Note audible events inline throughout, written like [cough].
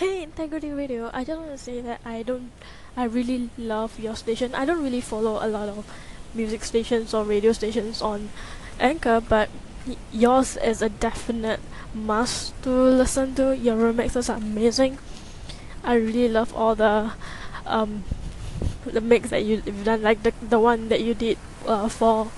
Hey, Integrity Radio, I just want to say that I don't, I really love your station. I don't really follow a lot of music stations or radio stations on Anchor, but yours is a definite must to listen to. Your remixes are amazing. I really love all the, um, the mix that you've done, like the the one that you did uh, for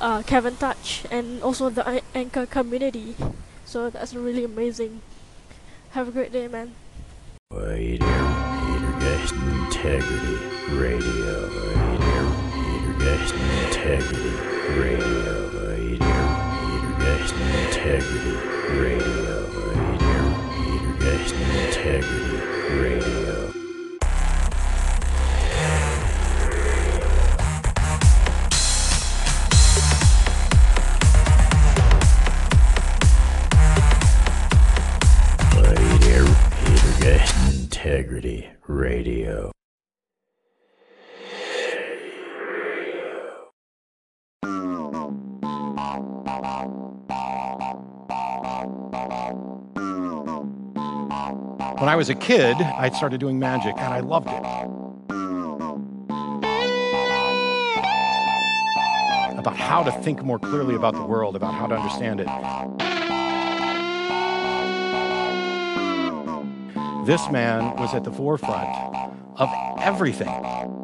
uh, Kevin Touch and also the Anchor community. So that's really amazing. Have a great day, man. Integrity Radio. Integrity Radio. Integrity Radio. Integrity Radio. When I was a kid, I started doing magic and I loved it. About how to think more clearly about the world, about how to understand it. This man was at the forefront of everything.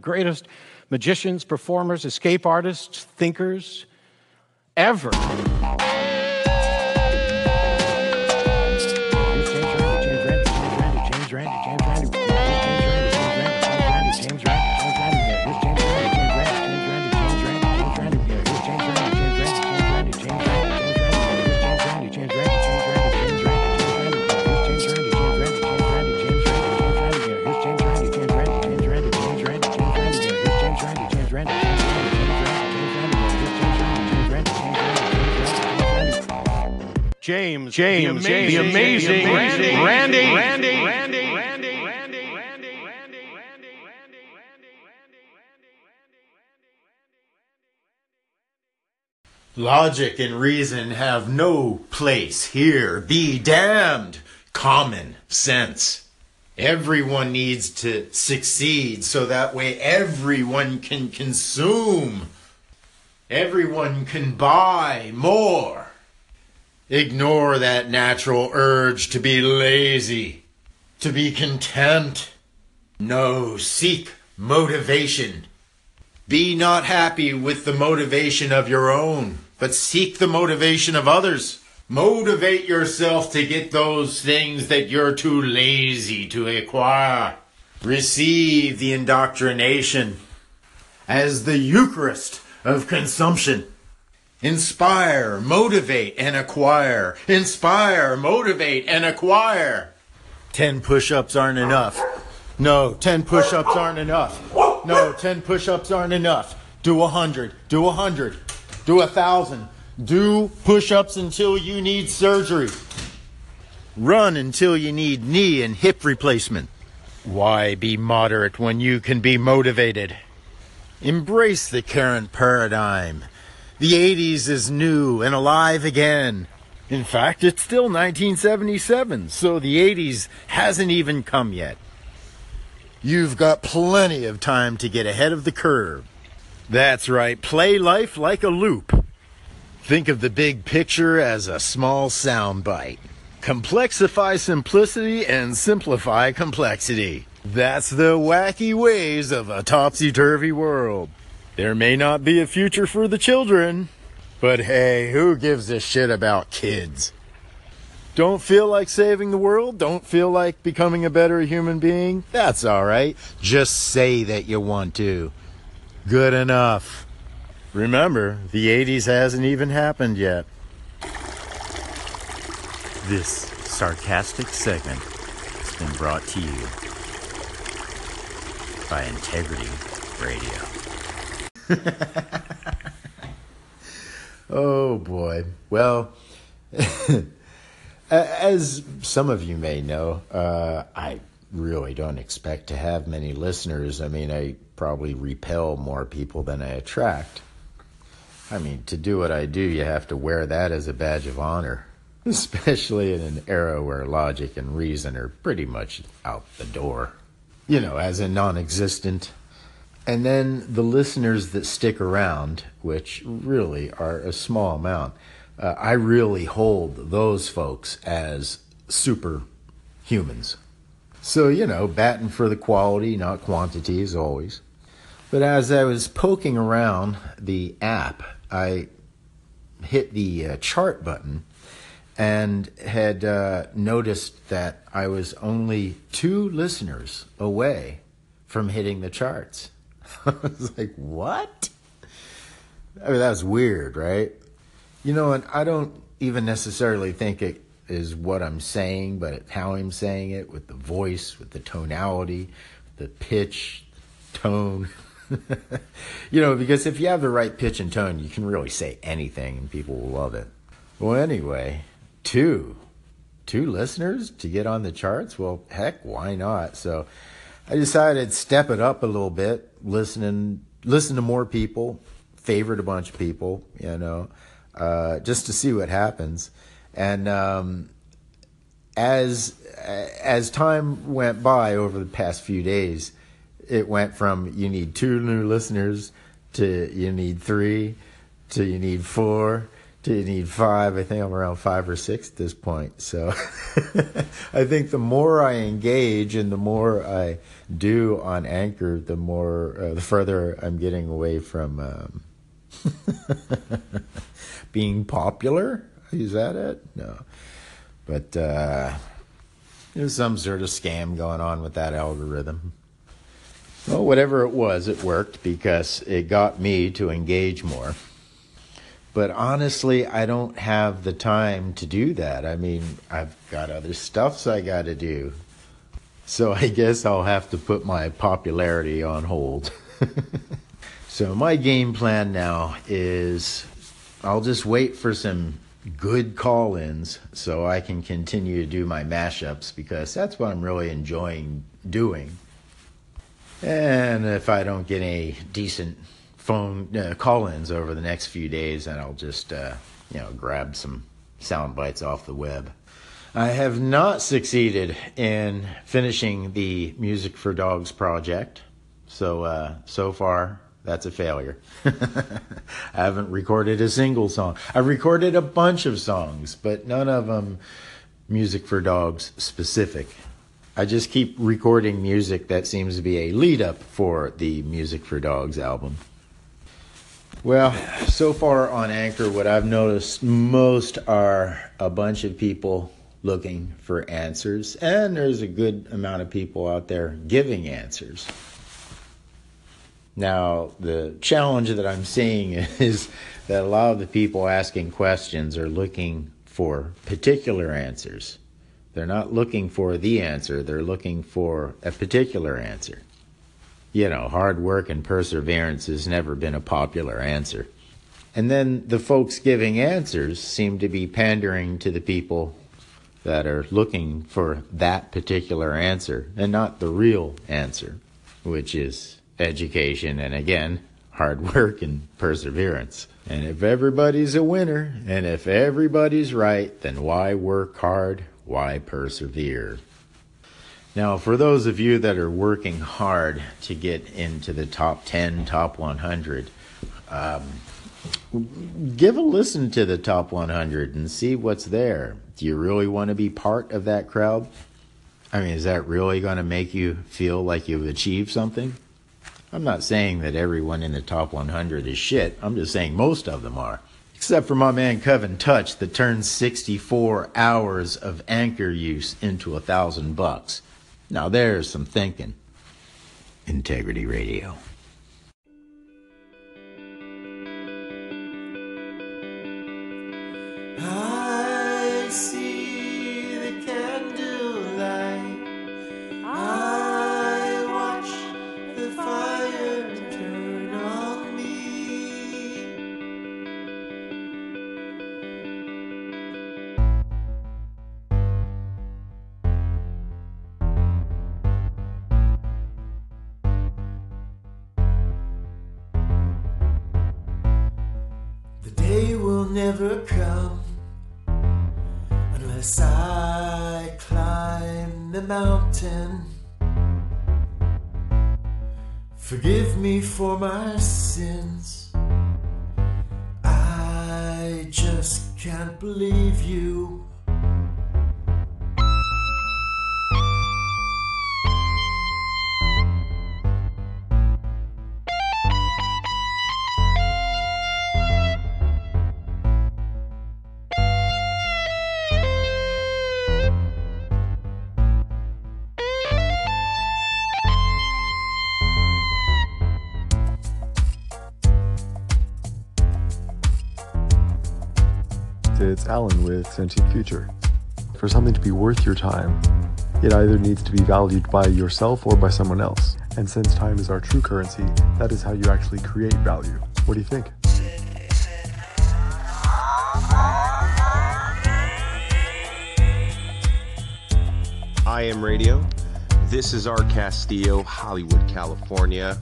greatest magicians, performers, escape artists, thinkers ever. James James the amazing Randi, Randi, Randi, Randi, Randi, Randi, Randi, Logic and reason have no place here. Be damned. Common sense. Everyone needs to succeed so that way everyone can consume. Everyone can buy more. Ignore that natural urge to be lazy, to be content. No, seek motivation. Be not happy with the motivation of your own, but seek the motivation of others. Motivate yourself to get those things that you're too lazy to acquire. Receive the indoctrination as the Eucharist of consumption. Inspire, motivate, and acquire. Inspire, motivate, and acquire. Ten push ups aren't enough. No, ten push ups aren't enough. No, 10 push ups aren't enough. Do a hundred. Do a hundred. Do a thousand. Do push ups until you need surgery. Run until you need knee and hip replacement. Why be moderate when you can be motivated? Embrace the current paradigm. The 80s is new and alive again. In fact, it's still 1977, so the 80s hasn't even come yet. You've got plenty of time to get ahead of the curve. That's right, play life like a loop. Think of the big picture as a small sound bite. Complexify simplicity and simplify complexity. That's the wacky ways of a topsy turvy world. There may not be a future for the children, but hey, who gives a shit about kids? Don't feel like saving the world? Don't feel like becoming a better human being? That's alright. Just say that you want to. Good enough. Remember, the 80s hasn't even happened yet. This sarcastic segment has been brought to you by Integrity Radio. [laughs] Oh boy. Well, [laughs] as some of you may know, uh, I really don't expect to have many listeners. I mean, I probably repel more people than I attract. I mean, to do what I do, you have to wear that as a badge of honor, [laughs] especially in an era where logic and reason are pretty much out the door. You know, as in non existent. And then the listeners that stick around, which really are a small amount, uh, I really hold those folks as superhumans. So, you know, batting for the quality, not quantity, as always. But as I was poking around the app, I hit the uh, chart button and had uh, noticed that I was only two listeners away from hitting the charts. [laughs] I was like, what? I mean, that was weird, right? You know, and I don't even necessarily think it is what I'm saying, but how I'm saying it with the voice, with the tonality, the pitch, the tone. [laughs] you know, because if you have the right pitch and tone, you can really say anything and people will love it. Well, anyway, two, two listeners to get on the charts. Well, heck, why not? So I decided to step it up a little bit, listening, listen to more people, favorite a bunch of people, you know, uh, just to see what happens. And um, as as time went by over the past few days, it went from you need two new listeners to you need three to you need four you need five. I think I'm around five or six at this point. So [laughs] I think the more I engage and the more I do on Anchor, the more uh, the further I'm getting away from um, [laughs] being popular. Is that it? No. But uh, there's some sort of scam going on with that algorithm. Well, whatever it was, it worked because it got me to engage more. But honestly, I don't have the time to do that. I mean, I've got other stuffs I got to do. So I guess I'll have to put my popularity on hold. [laughs] so my game plan now is I'll just wait for some good call ins so I can continue to do my mashups because that's what I'm really enjoying doing. And if I don't get any decent phone uh, call ins over the next few days, and I'll just, uh, you know, grab some sound bites off the web. I have not succeeded in finishing the Music for Dogs project. So, uh, so far, that's a failure. [laughs] I haven't recorded a single song. I've recorded a bunch of songs, but none of them music for dogs specific. I just keep recording music that seems to be a lead up for the Music for Dogs album. Well, so far on Anchor, what I've noticed most are a bunch of people looking for answers, and there's a good amount of people out there giving answers. Now, the challenge that I'm seeing [laughs] is that a lot of the people asking questions are looking for particular answers. They're not looking for the answer, they're looking for a particular answer. You know, hard work and perseverance has never been a popular answer. And then the folks giving answers seem to be pandering to the people that are looking for that particular answer and not the real answer, which is education and again, hard work and perseverance. And if everybody's a winner and if everybody's right, then why work hard? Why persevere? Now, for those of you that are working hard to get into the top 10, top 100, um, give a listen to the top 100 and see what's there. Do you really want to be part of that crowd? I mean, is that really going to make you feel like you've achieved something? I'm not saying that everyone in the top 100 is shit. I'm just saying most of them are. Except for my man Coven Touch that turned 64 hours of anchor use into a thousand bucks. Now there's some thinking. Integrity Radio. Mountain. Forgive me for my sins. I just can't believe you. It's Alan with Sentient Future. For something to be worth your time, it either needs to be valued by yourself or by someone else. And since time is our true currency, that is how you actually create value. What do you think? I am Radio. This is Art Castillo, Hollywood, California.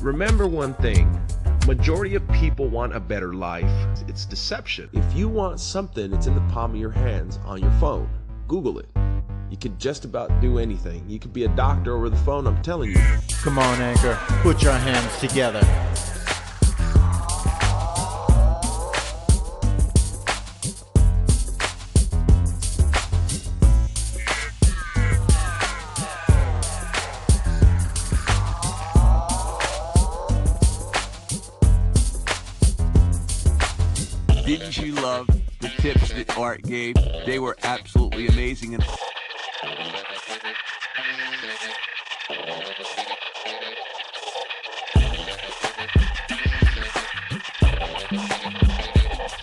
Remember one thing majority of people want a better life. It's deception. If you want something, it's in the palm of your hands on your phone. Google it. You can just about do anything. You could be a doctor over the phone, I'm telling you. Come on, Anchor. Put your hands together. Didn't you love the tips that Art gave? They were absolutely amazing. And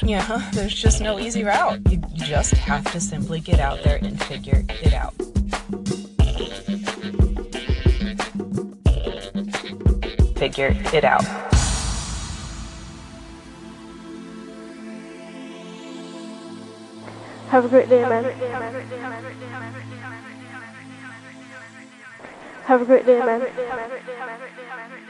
Yeah, there's just no easy route. You just have to simply get out there and figure it out. Figure it out. Have a great day, man. Have a great day, man.